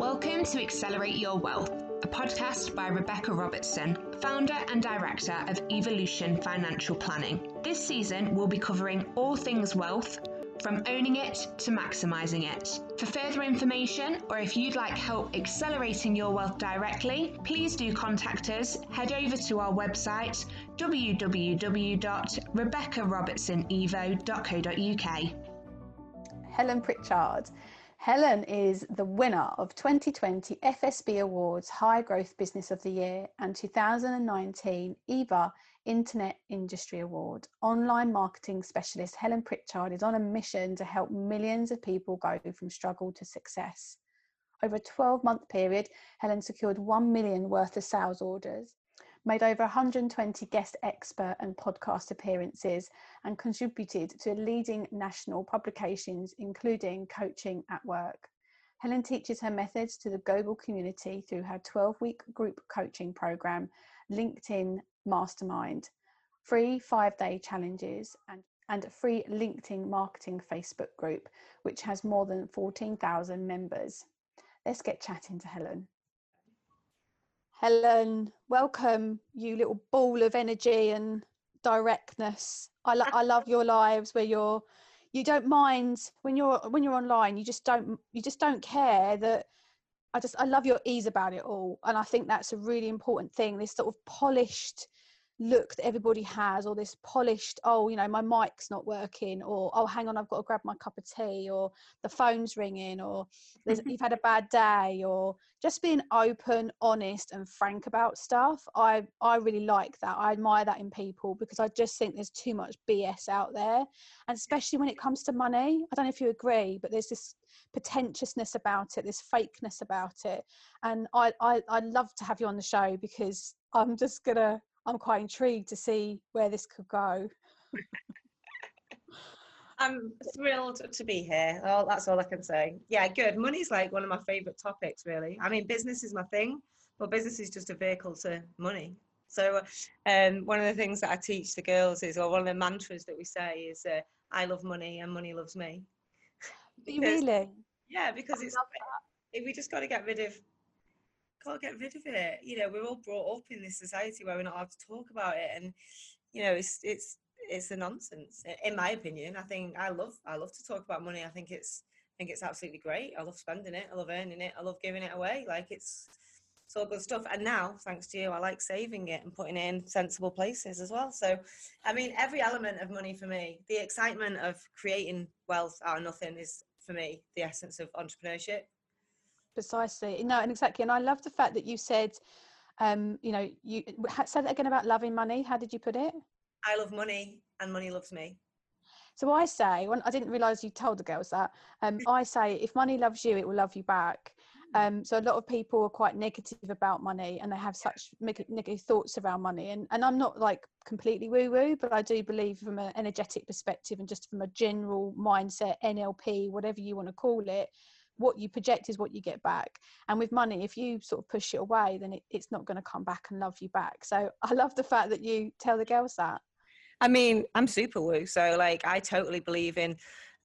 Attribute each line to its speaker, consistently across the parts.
Speaker 1: Welcome to Accelerate Your Wealth, a podcast by Rebecca Robertson, founder and director of Evolution Financial Planning. This season, we'll be covering all things wealth, from owning it to maximising it. For further information, or if you'd like help accelerating your wealth directly, please do contact us. Head over to our website www.rebeccarobertsonevo.co.uk.
Speaker 2: Helen Pritchard. Helen is the winner of 2020 FSB Awards High Growth Business of the Year and 2019 EVA Internet Industry Award. Online marketing specialist Helen Pritchard is on a mission to help millions of people go from struggle to success. Over a 12 month period, Helen secured 1 million worth of sales orders, made over 120 guest expert and podcast appearances, and contributed to leading national publications, including Coaching at Work. Helen teaches her methods to the global community through her 12 week group coaching program, LinkedIn Mastermind, free five day challenges, and, and free LinkedIn marketing Facebook group, which has more than 14,000 members. Let's get chatting to Helen. Helen, welcome, you little ball of energy and directness. I, lo- I love your lives where you're you don't mind when you're when you're online you just don't you just don't care that i just i love your ease about it all and i think that's a really important thing this sort of polished look that everybody has or this polished oh you know my mic's not working or oh hang on i've got to grab my cup of tea or the phone's ringing or mm-hmm. you've had a bad day or just being open honest and frank about stuff. I i really like that. I admire that in people because i just think there's too much bs out there and especially when it comes to money. I don't know if you agree but there's this pretentiousness about it this fakeness about it and i i i'd love to have you on the show because i'm just gonna I'm quite intrigued to see where this could go.
Speaker 3: I'm thrilled to be here. Oh, that's all I can say. Yeah, good. Money's like one of my favorite topics, really. I mean, business is my thing, but business is just a vehicle to money. So, um, one of the things that I teach the girls is, or one of the mantras that we say is, uh, "I love money and money loves me."
Speaker 2: because, really?
Speaker 3: Yeah, because I it's we just got to get rid of can't get rid of it. You know, we're all brought up in this society where we're not allowed to talk about it, and you know, it's it's it's a nonsense. In my opinion, I think I love I love to talk about money. I think it's I think it's absolutely great. I love spending it. I love earning it. I love giving it away. Like it's it's all good stuff. And now, thanks to you, I like saving it and putting it in sensible places as well. So, I mean, every element of money for me, the excitement of creating wealth out of nothing is for me the essence of entrepreneurship
Speaker 2: precisely. No and exactly and i love the fact that you said um you know you said that again about loving money how did you put it?
Speaker 3: I love money and money loves me.
Speaker 2: So i say when i didn't realize you told the girls that um i say if money loves you it will love you back. Mm. um, so a lot of people are quite negative about money and they have such negative thoughts around money and, and i'm not like completely woo woo but i do believe from an energetic perspective and just from a general mindset nlp whatever you want to call it what you project is what you get back. And with money if you sort of push it away then it, it's not going to come back and love you back. So i love the fact that you tell the girls that.
Speaker 3: I mean i'm super woo so like i totally believe in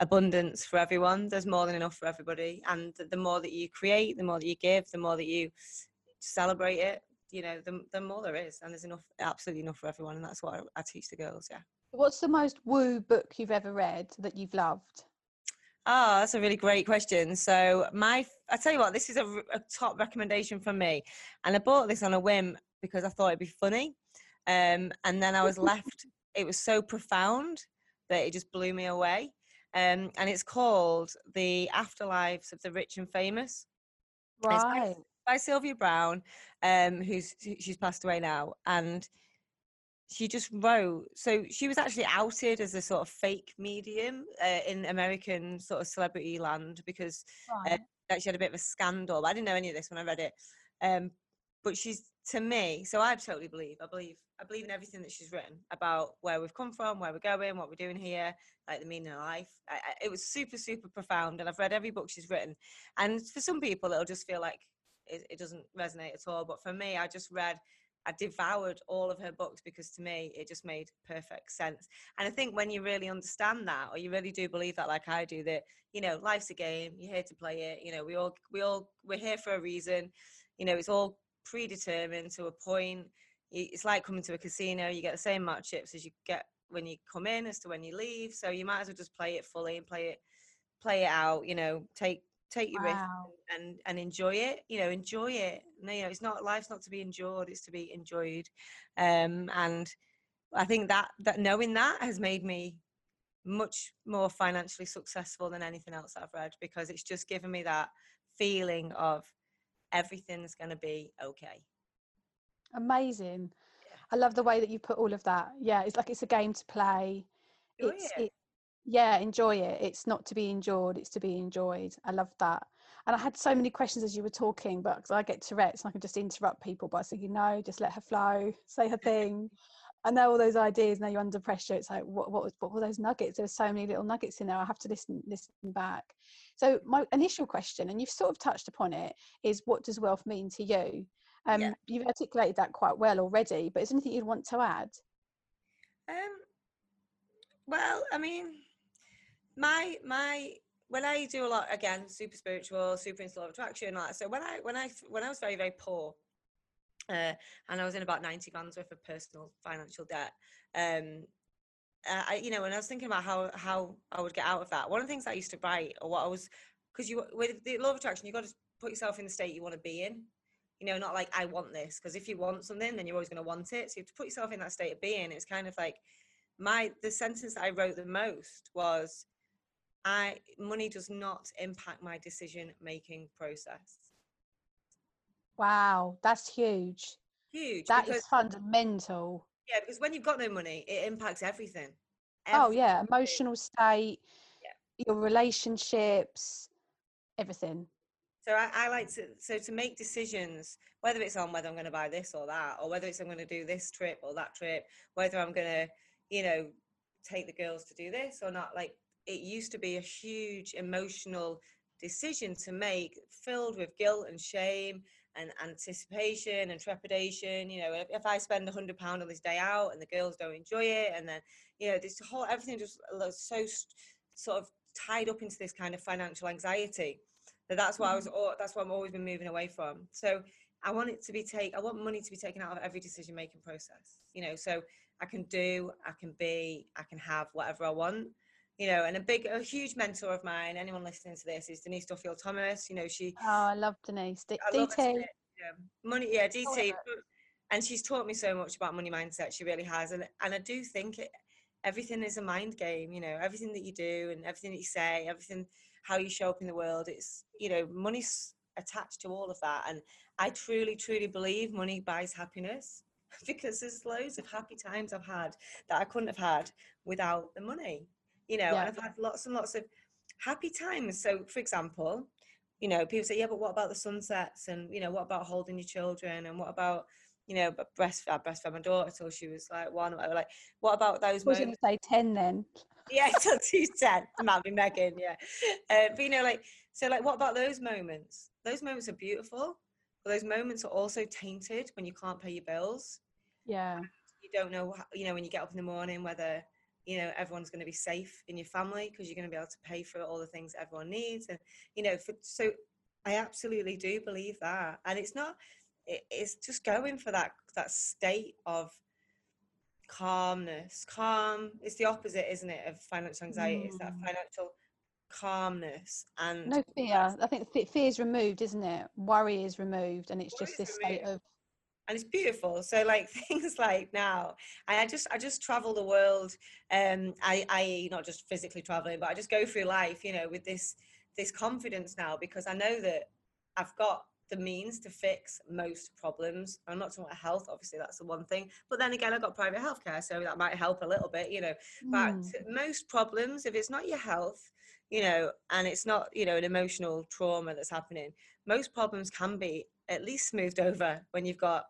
Speaker 3: abundance for everyone. There's more than enough for everybody. And the more that you create the more that you give the more that you celebrate it you know the, the more there is. And there's enough absolutely enough for everyone. And that's what I, I teach the girls yeah.
Speaker 2: What's the most woo book you've ever read that you've loved
Speaker 3: Oh, that's a really great question. So my, I tell you what, this is a, a, top recommendation from me, and I bought this on a whim because I thought it'd be funny, um, and then I was left. It was so profound that it just blew me away, um, and it's called "The Afterlives of the Rich and Famous."
Speaker 2: Right. By,
Speaker 3: by, Sylvia Browne, um, who's she's passed away now, and she just wrote so she was actually outed as a sort of fake medium uh, in american sort of celebrity land because uh, right. uh, she had a bit of a scandal i didn't know any of this when i read it. Um, but she's to me so i totally believe i believe i believe in everything that she's written about where we've come from where we're going what we're doing here like the meaning of life. I, I, it was super super profound and i've read every book she's written. And for some people it'll just feel like it, it doesn't resonate at all but for me i just read I devoured all of her books because to me it just made perfect sense. And I think when you really understand that, or you really do believe that, like I do, that you know life's a game, you're here to play it. You know, we all we all we're here for a reason. You know, it's all predetermined to a point. It's like coming to a casino. You get the same amount of chips as you get when you come in as to when you leave. So you might as well just play it fully and play it play it out. You know, take take your wow. risk and and enjoy it you know enjoy it you know it's not life's not to be endured it's to be enjoyed. Um and i think that that knowing that has made me much more financially successful than anything else i've read because it's just given me that feeling of everything's going to be okay.
Speaker 2: Amazing. Yeah. i love the way that you put all of that. Yeah it's like it's a game to play. It's it yeah enjoy it. It's not to be endured it's to be enjoyed. I love that and i had so many questions as you were talking but because i get tourette's and i can just interrupt people by saying no just let her flow say her thing. I know all those ideas now you're under pressure it's like what, what, what were those nuggets? There's so many little nuggets in there i have to listen listen back. So my initial question and you've sort of touched upon it is what does wealth mean to you? Um, yeah. you've articulated that quite well already but is there anything you'd want to add?
Speaker 3: Um, well i mean my my when I do a lot again, super spiritual, super into law of attraction, like so when I when I when I was very very poor, uh, and I was in about ninety grand's worth of personal financial debt. Um, uh, I you know when I was thinking about how how I would get out of that, one of the things I used to write or what I was because you with the law of attraction, you got to put yourself in the state you want to be in. You know, not like I want this because if you want something, then you're always going to want it. So you have to put yourself in that state of being. It's kind of like my the sentence that I wrote the most was I money does not impact my decision making process.
Speaker 2: Wow, that's huge.
Speaker 3: Huge.
Speaker 2: That because, is fundamental.
Speaker 3: Yeah, because when you've got no money, it impacts everything.
Speaker 2: Oh, everything. Oh yeah, emotional state, yeah. your relationships, everything.
Speaker 3: So I, I, like to so to make decisions, whether it's on whether I'm going to buy this or that, or whether it's I'm going to do this trip or that trip, whether I'm going to, you know, take the girls to do this or not. Like it used to be a huge emotional decision to make filled with guilt and shame and anticipation and trepidation you know if, if i spend a hundred pound on this day out and the girls don't enjoy it and then you know this whole everything just looks so sort of tied up into this kind of financial anxiety that that's what i was mm-hmm. that's what i'm always been moving away from so i want it to be take i want money to be taken out of every decision making process you know so i can do i can be i can have whatever i want you know, and a big, a huge mentor of mine. Anyone listening to this is Denise Duffield Thomas. You know, she.
Speaker 2: Oh, I love Denise. D- I DT.
Speaker 3: Yeah. Money, yeah, DT. And she's taught me so much about money mindset. She really has, and and I do think it, everything is a mind game. You know, everything that you do and everything that you say, everything how you show up in the world. It's you know, money's attached to all of that, and I truly, truly believe money buys happiness because there's loads of happy times I've had that I couldn't have had without the money you know, yeah. and I've had lots and lots of happy times. So, for example, you know, people say, yeah, but what about the sunsets? And, you know, what about holding your children? And what about, you know, breast, I breastfed my daughter till she was like one or whatever. Like, what about those
Speaker 2: I was going to say 10 then.
Speaker 3: Yeah, till she's 10. Might be Megan, yeah. Uh, but, you know, like, so, like, what about those moments? Those moments are beautiful. But those moments are also tainted when you can't pay your bills.
Speaker 2: Yeah.
Speaker 3: You don't know, you know, when you get up in the morning, whether you know everyone's going to be safe in your family because you're going to be able to pay for all the things everyone needs and you know for, so i absolutely do believe that and it's not it, it's just going for that that state of calmness calm it's the opposite isn't it of financial anxiety mm. it's that mm. financial calmness and
Speaker 2: no fear i think fear is removed isn't it worry is removed and it's just this state of
Speaker 3: and it's beautiful so like things like now i just i just travel the world um i i not just physically traveling but i just go through life you know with this this confidence now because i know that i've got the means to fix most problems i'm not talking about health obviously that's the one thing but then again i've got private healthcare so that might help a little bit you know mm. but most problems if it's not your health you know, and it's not, you know, an emotional trauma that's happening. Most problems can be at least smoothed over when you've got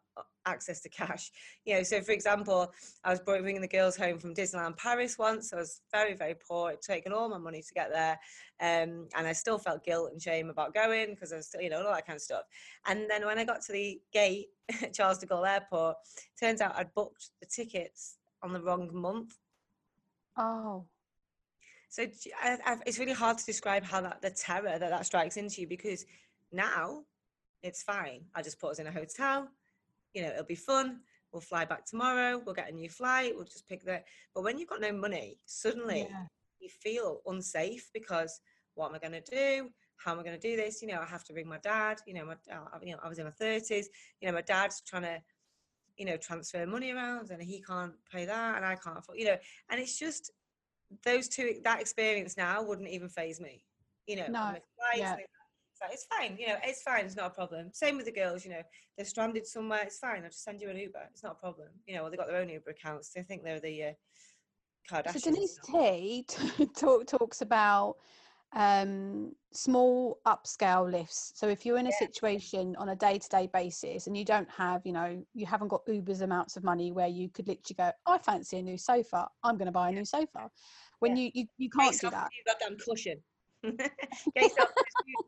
Speaker 3: access to cash. You know, so for example, I was bringing the girls home from Disneyland Paris once. I was very, very poor. It'd taken all my money to get there, um, and I still felt guilt and shame about going because I was still, you know, all that kind of stuff. And then when I got to the gate, Charles de Gaulle Airport, turns out I'd booked the tickets on the wrong month.
Speaker 2: Oh.
Speaker 3: So I, I, it's really hard to describe how that the terror that that strikes into you because now it's fine. I just put us in a hotel. You know, it'll be fun. We'll fly back tomorrow. We'll get a new flight. We'll just pick that. But when you've got no money, suddenly yeah. you feel unsafe because what am I going to do? How am I going to do this? You know, I have to ring my dad. You know, my, you know, I was in my thirties. You know, my dad's trying to, you know, transfer money around, and he can't pay that, and I can't afford. You know, and it's just those two. That experience now wouldn't even faze me. You know,
Speaker 2: no, yeah
Speaker 3: it's fine, you know, it's fine, it's not a problem. Same with the girls, you know, they're stranded somewhere, it's fine, I'll just send you an Uber, it's not a problem. You know, well, they've got their own Uber accounts, they think they're the uh, Kardashians.
Speaker 2: So Denise T talk, talks about um, small upscale lifts. So if you're in a yeah. situation on a day-to-day basis and you don't have, you know, you haven't got Uber's amounts of money where you could literally go, I fancy a new sofa, I'm going to buy a new sofa. When yeah. you, you you can't do that.
Speaker 3: You've got damn cushion. Get yourself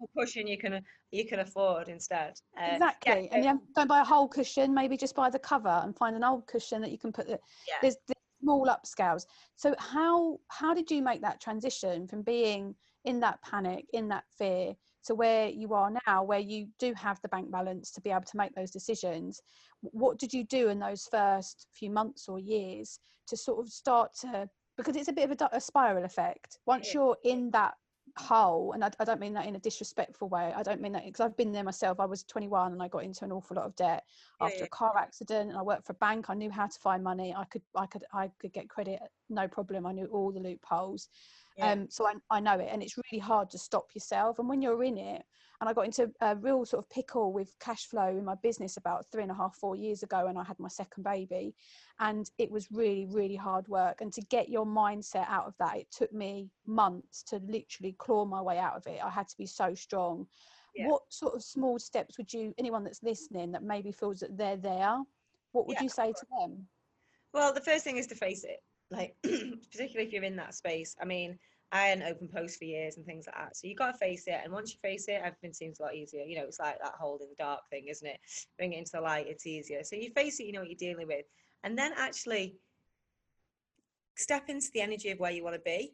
Speaker 3: a cushion you can you can afford instead.
Speaker 2: Uh, exactly, yeah. and you don't buy a whole cushion. Maybe just buy the cover and find an old cushion that you can put. The, yeah. There's, there's small upscales. So how how did you make that transition from being in that panic, in that fear, to where you are now, where you do have the bank balance to be able to make those decisions? What did you do in those first few months or years to sort of start to because it's a bit of a, a spiral effect. Once you're in that hole and I, I, don't mean that in a disrespectful way i don't mean that because i've been there myself i was 21 and i got into an awful lot of debt yeah, after yeah. a car accident and i worked for a bank i knew how to find money i could i could i could get credit no problem i knew all the loopholes yeah. um so I, I know it and it's really hard to stop yourself and when you're in it and I got into a real sort of pickle with cash flow in my business about three and a half, four years ago when I had my second baby. And it was really, really hard work. And to get your mindset out of that, it took me months to literally claw my way out of it. I had to be so strong. Yeah. What sort of small steps would you, anyone that's listening that maybe feels that they're there, what would yeah, you say to them?
Speaker 3: Well, the first thing is to face it. Like, particularly if you're in that space. I mean, I had an open post for years and things like that. So you got to face it. And once you face it, everything seems a lot easier. You know, it's like that hold in the dark thing, isn't it? Bring it into the light, it's easier. So you face it, you know what you're dealing with. And then actually step into the energy of where you want to be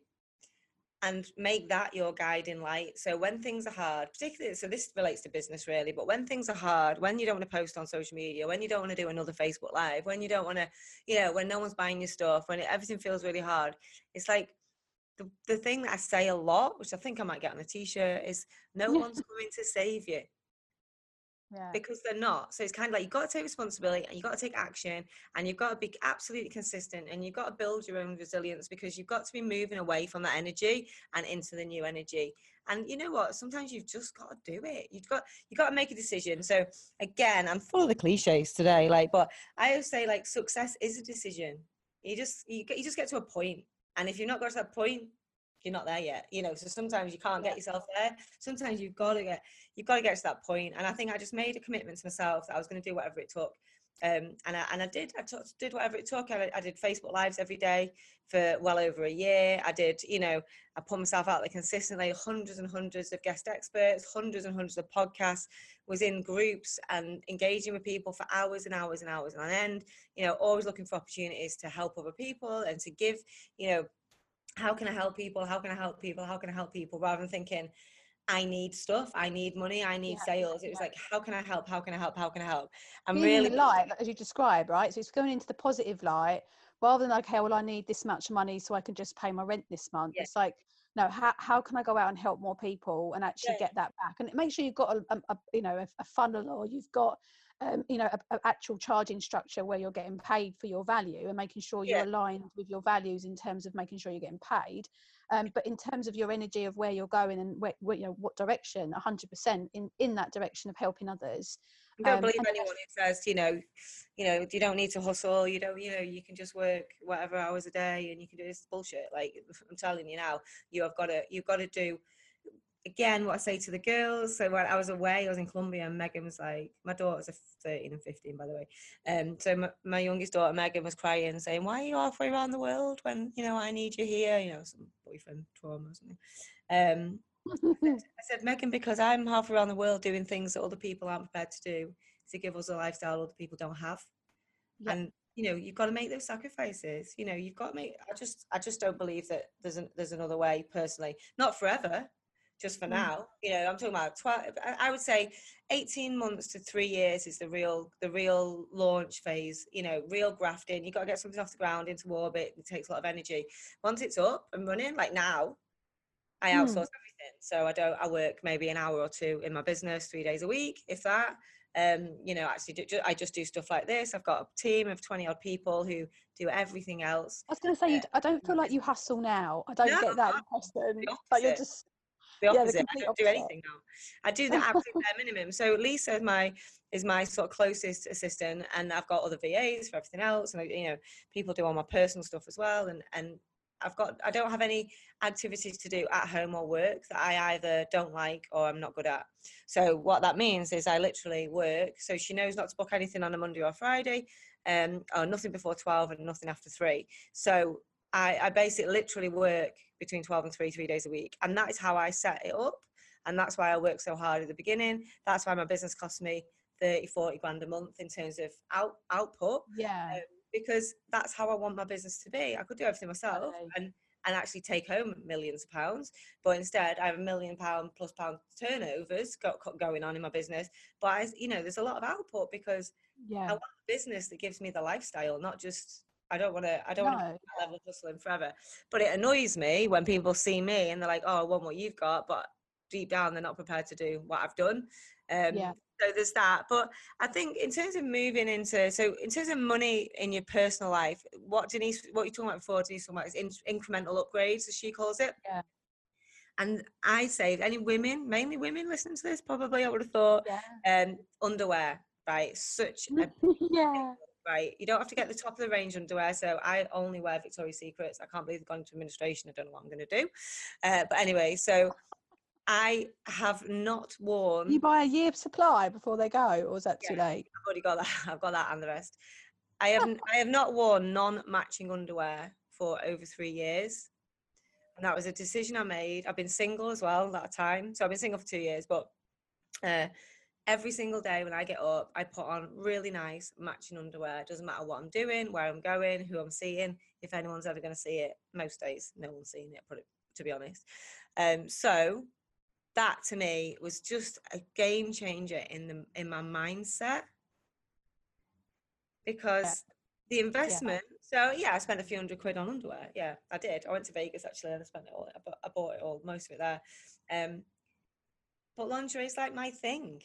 Speaker 3: and make that your guiding light. So when things are hard, particularly, so this relates to business really, but when things are hard, when you don't want to post on social media, when you don't want to do another Facebook Live, when you don't want to, you know, when no one's buying your stuff, when everything feels really hard, it's like the, the thing that I say a lot, which I think I might get on a t-shirt, is no one's going to save you. Yeah. Because they're not. So it's kind of like you've got to take responsibility and you've got to take action and you've got to be absolutely consistent and you've got to build your own resilience because you've got to be moving away from that energy and into the new energy. And you know what? Sometimes you've just got to do it. You've got you've got to make a decision. So again, I'm full of the cliches today, like, but I always say like success is a decision. You just you, you just get to a point and if you've not got to that point, you're not there yet. You know, so sometimes you can't get yourself there. Sometimes you've got to get you've got to get to that point. And I think I just made a commitment to myself that I was going to do whatever it took. Um, and I, and I did. Did whatever it took. I, I, did Facebook lives every day for well over a year. I did, you know, I put myself out there consistently. Hundreds and hundreds of guest experts, hundreds and hundreds of podcasts. Was in groups and engaging with people for hours and hours and hours on end. You know, always looking for opportunities to help other people and to give. You know, how can I help people? How can I help people? How can I help people? Rather than thinking, I need stuff, I need money, I need yeah, sales. It was yeah. like, how can I help? How can I help? How can I help?
Speaker 2: I'm Being really light, as you describe, right? So it's going into the positive light rather than okay, well, I need this much money so I can just pay my rent this month. Yeah. It's like, no, how, how can I go out and help more people and actually get that back? And make sure you've got a, a, a you know a, a, funnel or you've got um, you know an actual charging structure where you're getting paid for your value and making sure you're aligned with your values in terms of making sure you're getting paid Um, but in terms of your energy of where you're going and where, where you know what direction, 100% in in that direction of helping others.
Speaker 3: I don't
Speaker 2: Um,
Speaker 3: believe anyone who says, you know, you know, you don't need to hustle. You don't, you know, you can just work whatever hours a day and you can do this bullshit. Like I'm telling you now, you have got to, you've got to do. Again, what I say to the girls. So when I was away, I was in Colombia, and Megan was like, my daughters are 13 and 15, by the way. Um, so my, my youngest daughter Megan was crying, saying, "Why are you halfway around the world when you know I need you here?" You know, some boyfriend trauma or something. Um, I said, Megan, because I'm half around the world doing things that other people aren't prepared to do to give us a lifestyle other people don't have.
Speaker 2: Yeah.
Speaker 3: And you know, you've got to make those sacrifices. You know, you've got to make. I just, I just don't believe that there's an, there's another way. Personally, not forever, just for
Speaker 2: Mm.
Speaker 3: now. You know, I'm talking about twelve. I, I would say 18 months to three years is the real, the real launch phase. You know, real grafting. You got to get something off the ground into orbit. It takes a lot of energy. Once it's up and running, like now, I
Speaker 2: Mm.
Speaker 3: outsource everything. So I don't. I work maybe an hour or two in my business, three days a week, if that. Um, you know, actually, do, I just do stuff like this. I've got a team of twenty odd people who do everything else.
Speaker 2: I was going to say, d- I don't feel like you hustle now. I don't
Speaker 3: No,
Speaker 2: get that impression. But you're just
Speaker 3: The
Speaker 2: Yeah, the
Speaker 3: opposite. I don't do anything now. I do the absolute bare minimum. So Lisa is my is my sort of closest assistant, and I've got other VAs for everything else, and I- you know, people do all my personal stuff as well, and and I've got I don't have any activities to do at home or work that I either don't like or I'm not good at. So what that means is I literally work. So she knows not to book anything on a Monday or Friday, um, or nothing before twelve and nothing after three. So I, I basically literally work between twelve and three, three days a week, and that is how I set it up. And that's why I work so hard at the beginning. That's why my business costs me 30, 40 grand a month in terms of out, output
Speaker 2: yeah.
Speaker 3: um, because that's how I want my business to be. I could do everything myself and and actually take home millions of pounds, but instead I have a million pound plus pound turnovers got, got going on in my business. But I, you know, there's a lot of output because
Speaker 2: yeah.
Speaker 3: I want a business that gives me the lifestyle, not just. I don't want to. I don't want to
Speaker 2: No.
Speaker 3: that level of hustling forever. But it annoys me when people see me and they're like, "Oh, I want what you've got," but deep down they're not prepared to do what I've done. Um,
Speaker 2: Yeah.
Speaker 3: So there's that. But I think in terms of moving into, so in terms of money in your personal life, what Denise, what you're talking about before, Denise talking about is in, incremental upgrades, as she calls it.
Speaker 2: Yeah.
Speaker 3: And I say, any women, mainly women, listening to this, probably I would have thought,
Speaker 2: Yeah.
Speaker 3: um, underwear, right? Such a
Speaker 2: yeah.
Speaker 3: Right? You don't have to get the top of the range underwear. So I only wear Victoria's Secrets. I can't believe they've gone into administration. I don't know what I'm going to do. Uh, but anyway, so I have not worn.
Speaker 2: You buy a year supply before they go, or is that too late?
Speaker 3: I've already got that. I've got that and the rest. I have I have not worn non-matching underwear for over three years, and that was a decision I made. I've been single as well that time, so I've been single for two years. But uh, every single day when I get up, I put on really nice matching underwear. It doesn't matter what I'm doing, where I'm going, who I'm seeing, if anyone's ever going to see it. Most days, no one's seeing it. To be honest. Um, so that to me was just a game changer in the in my mindset because the investment so yeah i spent a few hundred quid on underwear yeah i did i went to vegas actually and i spent it all i bought, I bought it all most of it there um but lingerie is like my thing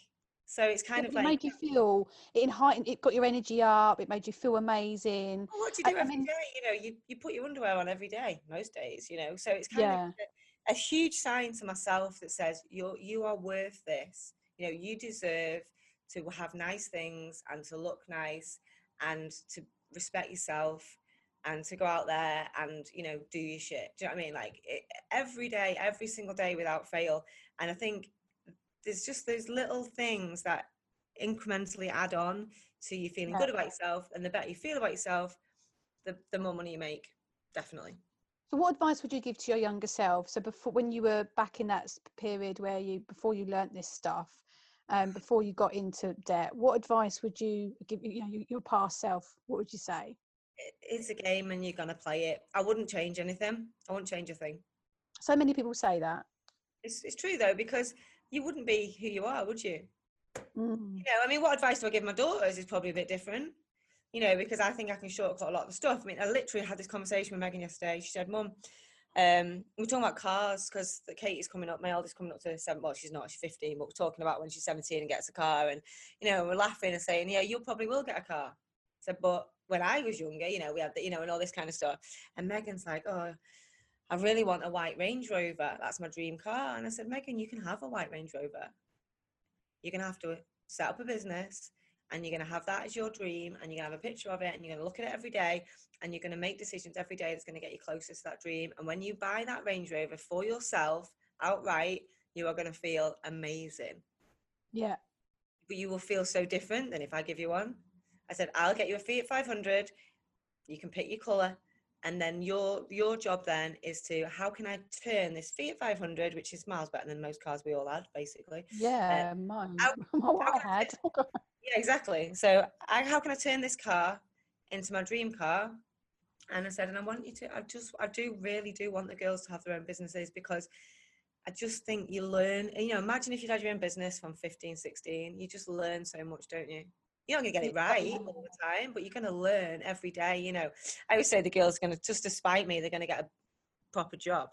Speaker 3: so it's kind
Speaker 2: Yeah,
Speaker 3: of
Speaker 2: but it
Speaker 3: like
Speaker 2: made you feel it heightened. It got your energy up. It made you feel amazing.
Speaker 3: well, what do you do
Speaker 2: I
Speaker 3: every day?
Speaker 2: mean-
Speaker 3: you know you, you put your underwear on every day most days you know so it's kind
Speaker 2: Yeah.
Speaker 3: of a, a huge sign to myself that says you're you are worth this you know you deserve to have nice things and to look nice and to respect yourself and to go out there and you know do your shit do you know what i mean like it, every day every single day without fail and i think there's just those little things that incrementally add on to you feeling
Speaker 2: Yeah.
Speaker 3: good about yourself and the better you feel about yourself the, the more money you make definitely
Speaker 2: So, what advice would you give to your younger self? So, before when you were back in that period where you before you learnt this stuff, um, before you got into debt, what advice would you give? You know, your, past self. What would you say?
Speaker 3: it's a game and you're gonna play it i wouldn't change anything i wouldn't change a thing
Speaker 2: So many people say that.
Speaker 3: it's, it's true though because you wouldn't be who you are would you
Speaker 2: Mm.
Speaker 3: you know, I mean, what advice do I give my daughters is probably a bit different, you know, because I think I can shortcut a lot of the stuff. I mean, I literally had this conversation with Megan yesterday. She said, Mum, um, we're talking about cars because Kate is coming up, my eldest coming up to seven, well, she's not, she's 15, but we're talking about when she's 17 and gets a car. And, you know, we're laughing and saying, yeah, you probably will get a car. I said, but when I was younger, you know, we had the, you know, and all this kind of stuff. And Megan's like, oh, I really want a white Range Rover. That's my dream car. And I said, Megan, you can have a white Range Rover. You're going to have to set up a business and you're going to have that as your dream and you're going to have a picture of it and you're going to look at it every day and you're going to make decisions every day that's going to get you closer to that dream. And when you buy that Range Rover for yourself outright, you are going to feel amazing.
Speaker 2: Yeah.
Speaker 3: But you will feel so different than if I give you one. I said, I'll get you a Fiat 500. You can pick your colour. And then your your job then is to how can I turn this Fiat 500, which is miles better than most cars we all had, basically.
Speaker 2: Yeah, um, mine.
Speaker 3: How,
Speaker 2: what I had.
Speaker 3: yeah, exactly. So I, how can I turn this car into my dream car? And I said, and I want you to. I just, I do really do want the girls to have their own businesses because I just think you learn. You know, imagine if you had your own business from 15, 16. You just learn so much, don't you? You're not going to get it right all oh. the time, but you're going to learn every day. You know, I always say the girls are going to, just to spite me, they're going to get a proper job.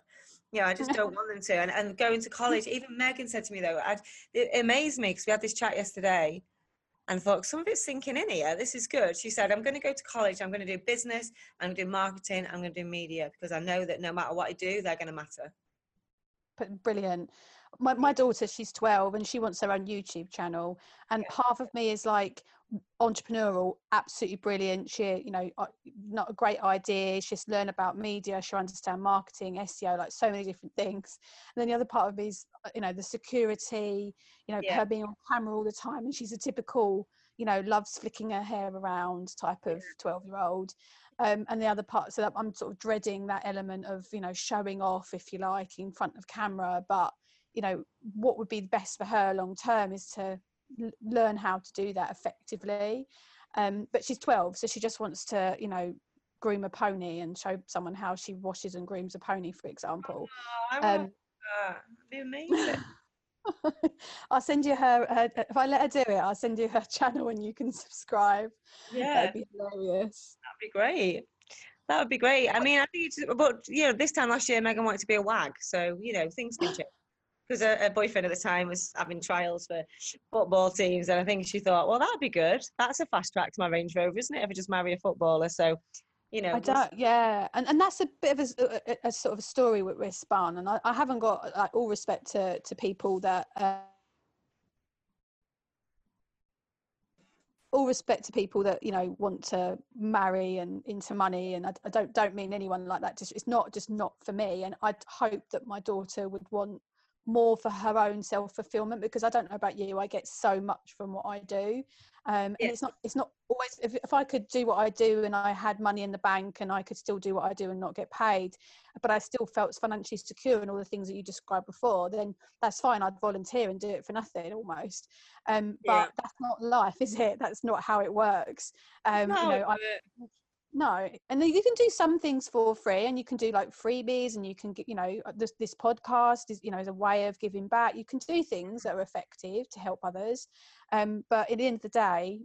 Speaker 3: Yeah, I just don't want them to. And, and going to college, even Megan said to me though, I'd, it amazed me because we had this chat yesterday and thought some of it's sinking in here. This is good. She said, I'm going to go to college. I'm going to do business. I'm going to do marketing. I'm going to do media because I know that no matter what I do, they're going to matter.
Speaker 2: Brilliant my, my daughter she's 12 and she wants her own youtube channel and yeah. half of me is like entrepreneurial absolutely brilliant. She you know not a great idea. She's learn about media she understand marketing seo like so many different things. And then the other part of me is uh, you know the security you know yeah. her being on camera all the time and she's a typical you know loves flicking her hair around type of 12 year old um, and the other part so i'm sort of dreading that element of you know showing off if you like in front of camera. But you know what would be the best for her long term is to l- learn how to do that effectively um, but she's 12 so she just wants to you know groom a pony and show someone how she washes and grooms a pony for example
Speaker 3: oh, um, that. be amazing
Speaker 2: I'll send you her, her, If I let her do it, I'll send you her channel and you can subscribe.
Speaker 3: Yeah,
Speaker 2: that'd be hilarious.
Speaker 3: That'd be great. That would be great. I mean, I think it's, but you know, this time last year, Megan wanted to be a wag, so you know, things can change because her, boyfriend at the time was having trials for football teams, and I think she thought, well, that'd be good. That's a fast track to my Range Rover, isn't it? If I just marry a footballer, so you know.
Speaker 2: I don't, yeah, and and that's a bit of a, a, a sort of a story with, Spun, and I, I haven't got like all respect to to people that. Uh, all respect to people that you know want to marry and into money and I, I, don't don't mean anyone like that just it's not just not for me and i'd hope that my daughter would want more for her own self-fulfillment because i don't know about you i get so much from what i do. Um, and it's not it's not always if, if i could do what i do and i had money in the bank and i could still do what i do and not get paid but i still felt financially secure and all the things that you described before then that's fine i'd volunteer and do it for nothing almost. Um, but yeah. that's not life is it? That's not how it works. Um, no, you know I, no and you can do some things for free and you can do like freebies and you can get you know uh, this, this podcast is you know is a way of giving back. You can do things that are effective to help others um, but at the end of the day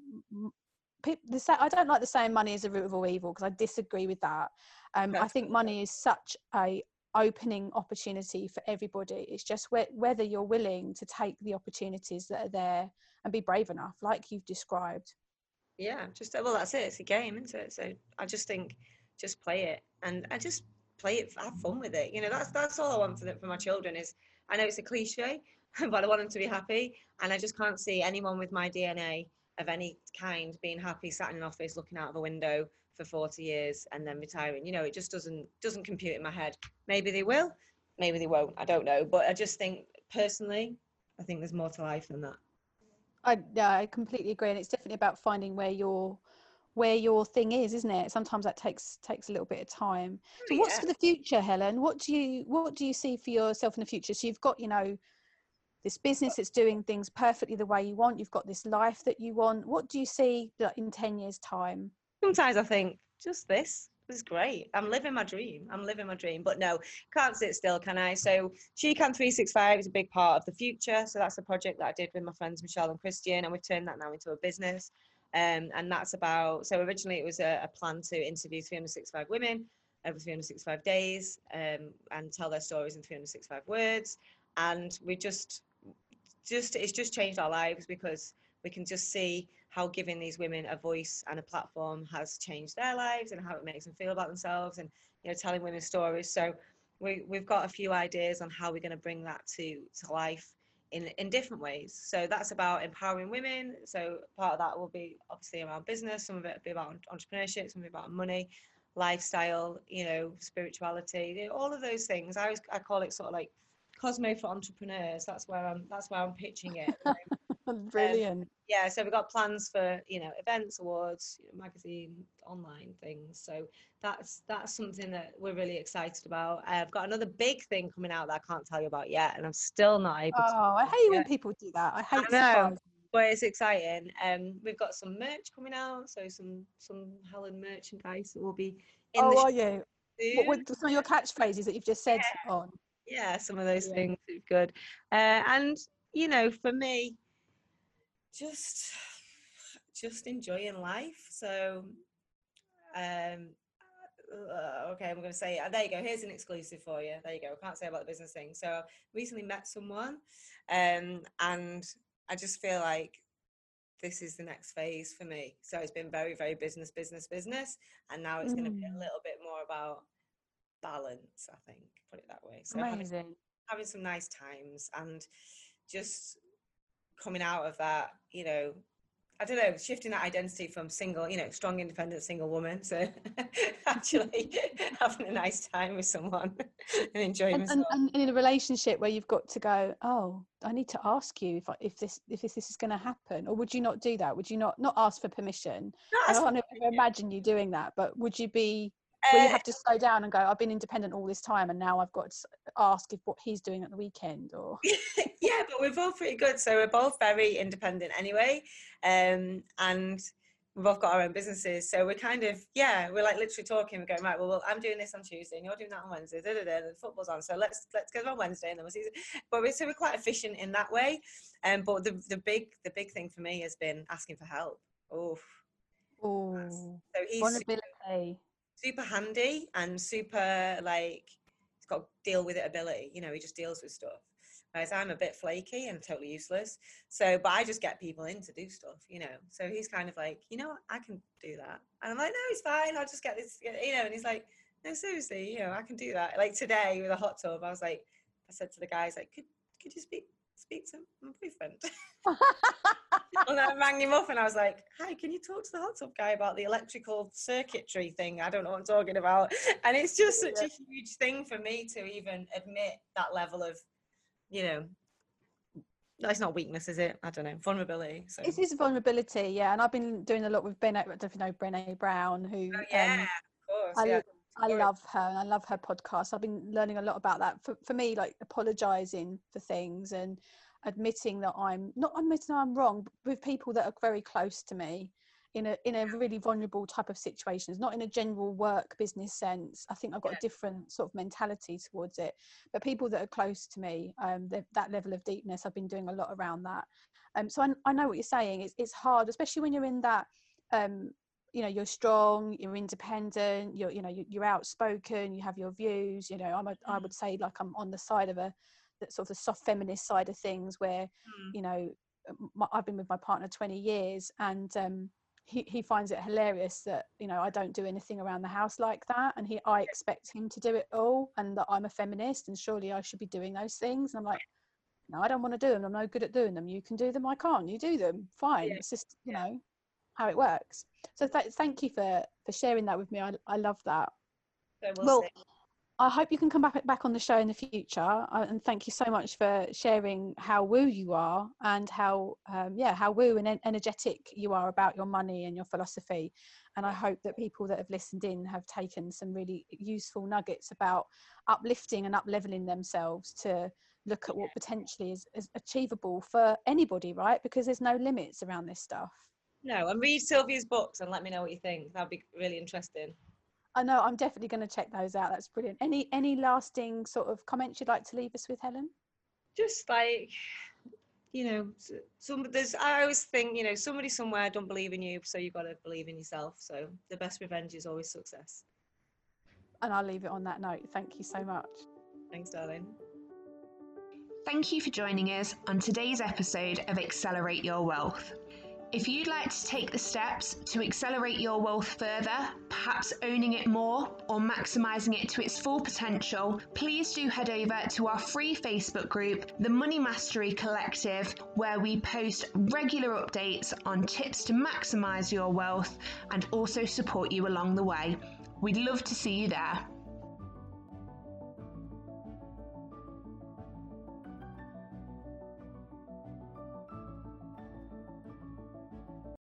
Speaker 2: the, i don't like the saying money is the root of all evil because i disagree with that. Um, i think money is such a opening opportunity for everybody. It's just wh- whether you're willing to take the opportunities that are there and be brave enough like you've described
Speaker 3: yeah, just well, that's it. It's a game, isn't it? So I just think, just play it, and I just play it, have fun with it. You know, that's that's all I want for for my children. Is I know it's a cliche, but I want them to be happy, and I just can't see anyone with my DNA of any kind being happy sat in an office looking out of a window for 40 years and then retiring. You know, it just doesn't doesn't compute in my head. Maybe they will, maybe they won't. I don't know, but I just think personally, I think there's more to life than that.
Speaker 2: I yeah, I completely agree, and it's definitely about finding where your where your thing is, isn't it? Sometimes that takes takes a little bit of time. Oh, so, what's for the future, Helen? What do you what do you see for yourself in the future? So, you've got you know this business that's doing things perfectly the way you want. You've got this life that you want. What do you see in ten years' time?
Speaker 3: Sometimes I think just this is great. I'm living my dream. I'm living my dream. But no, can't sit still, can I? So She Can 365 is a big part of the future. So that's a project that I did with my friends Michelle and Christian, and we've turned that now into a business. Um, and that's about, so originally it was a, a plan to interview 365 women over 365 days um, and tell their stories in 365 words. And we just, just, it's just changed our lives because we can just see how giving these women a voice and a platform has changed their lives and how it makes them feel about themselves and you know telling women's stories so we, we've got a few ideas on how we're going to bring that to, to life in, in different ways. So that's about empowering women. So part of that will be obviously around business, some of it will be about entrepreneurship, some of it about money, lifestyle, you know, spirituality, you know, all of those things. I always, I call it sort of like Cosmo for entrepreneurs. That's where I'm, that's where I'm pitching it.
Speaker 2: Brilliant.
Speaker 3: Um, yeah, so we've got plans for you know events, awards, you know, magazine, online things. So that's that's something that we're really excited about. I've got another big thing coming out that I can't tell you about yet, and I'm still not able.
Speaker 2: Oh,
Speaker 3: to
Speaker 2: I hate when people do that. I hate.
Speaker 3: I know, but it's exciting. Um, we've got some merch coming out, so some some Helen merchandise that will be in
Speaker 2: Oh, are you?
Speaker 3: soon.
Speaker 2: What, some of your catchphrases that you've just said on.
Speaker 3: yeah some of those
Speaker 2: Yeah.
Speaker 3: things good uh, and you know for me just just enjoying life. So um uh, okay i'm going to say uh, there you go here's an exclusive for you. There you go i can't say about the business thing. So I recently met someone um and i just feel like this is the next phase for me. So it's been very very business business business and now it's going to be a
Speaker 2: Mm.
Speaker 3: little bit more about balance i think put it that way. So having
Speaker 2: Amazing.
Speaker 3: having some nice times and just coming out of that, you know, I don't know, shifting that identity from single, you know, strong, independent single woman to actually having a nice time with someone and enjoying
Speaker 2: And,
Speaker 3: myself.
Speaker 2: and, and in a relationship where you've got to go, oh, I need to ask you if I, if this if this, this is going to happen, or would you not do that? Would you not not ask for permission?
Speaker 3: No,
Speaker 2: I can't imagine you doing that, but would you be? Will you
Speaker 3: uh,
Speaker 2: have to slow down and go? I've been independent all this time, and now I've got to ask if what he's doing at the weekend, or
Speaker 3: yeah, but we're both pretty good. So we're both very independent anyway. Um, and we've both got our own businesses. So we're kind of, yeah, we're like literally talking. We're going, right, well, well I'm doing this on Tuesday and you're doing that on Wednesday. Da, da, da, and football's on. So let's let's go on Wednesday and then we'll see. But we're, so we're quite efficient in that way. Um, but the, the big the big thing for me has been asking for help. Oh,
Speaker 2: oh,
Speaker 3: so he's
Speaker 2: vulnerability.
Speaker 3: Super handy and super like he's got deal with it ability. You know, he just deals with stuff. Whereas I'm a bit flaky and totally useless. So, but I just get people in to do stuff, you know. So he's kind of like, you know, what, I can do that. And I'm like, no, it's fine. I'll just get this, you know. And he's like, no, seriously, you know, I can do that. Like today with a hot tub, I was like, I said to the guys, like, could could you speak speak to my boyfriend? and then I rang him up and I was like, hi, can you talk to the hot tub guy about the electrical circuitry thing? I don't know what I'm talking about. And it's just such a huge thing for me to even admit that level of, you know, that's not weakness, is it? I don't know, vulnerability. So
Speaker 2: It is vulnerability, yeah. And I've been doing a lot with Ben. I don't know if you know Brené Brown, who
Speaker 3: Oh, yeah,
Speaker 2: um,
Speaker 3: of course.
Speaker 2: I,
Speaker 3: yeah.
Speaker 2: I love her and I love her podcast. I've been learning a lot about that. For, for me, like apologizing for things and admitting that I'm not admitting I'm wrong but with people that are very close to me in a in a really vulnerable type of situations, not in a general work business sense. I think I've got
Speaker 3: Yeah.
Speaker 2: a different sort of mentality towards it. But people that are close to me, um, that level of deepness, I've been doing a lot around that. Um, so I, I know what you're saying. It's it's hard, especially when you're in that um, you know you're strong you're independent you're you know you- you're outspoken you have your views you know i'm a, i would say like i'm on the side of a that sort of the soft feminist side of things where
Speaker 3: Mm.
Speaker 2: you know my, i've been with my partner 20 years and um he, he finds it hilarious that you know i don't do anything around the house like that and he i expect him to do it all and that i'm a feminist and surely i should be doing those things and i'm like no i don't want to do them i'm no good at doing them you can do them i can't you do them fine
Speaker 3: Yeah,
Speaker 2: it's just you
Speaker 3: yeah.
Speaker 2: know how it works so th- thank you for for sharing that with me i, I love that
Speaker 3: So we'll,
Speaker 2: well. I hope you can come back back on the show in the future, and thank you so much for sharing how woo you are and how um, yeah how woo and en- energetic you are about your money and your philosophy. And I hope that people that have listened in have taken some really useful nuggets about uplifting and up leveling themselves to look at what potentially is, is achievable for anybody, right? Because there's no limits around this stuff.
Speaker 3: No, and read Sylvia's books and let me know what you think. That'd be really interesting.
Speaker 2: I know I'm definitely going to check those out. That's brilliant. Any any lasting sort of comments you'd like to leave us with, Helen?
Speaker 3: Just like, you know, some there's. I always think, you know, somebody somewhere don't believe in you, so you've got to believe in yourself. So the best revenge is always success.
Speaker 2: And I'll leave it on that note. Thank you so much.
Speaker 3: Thanks, darling.
Speaker 1: Thank you for joining us on today's episode of Accelerate Your Wealth. If you'd like to take the steps to accelerate your wealth further, perhaps owning it more or maximising it to its full potential, please do head over to our free Facebook group, the Money Mastery Collective, where we post regular updates on tips to maximise your wealth and also support you along the way. We'd love to see you there.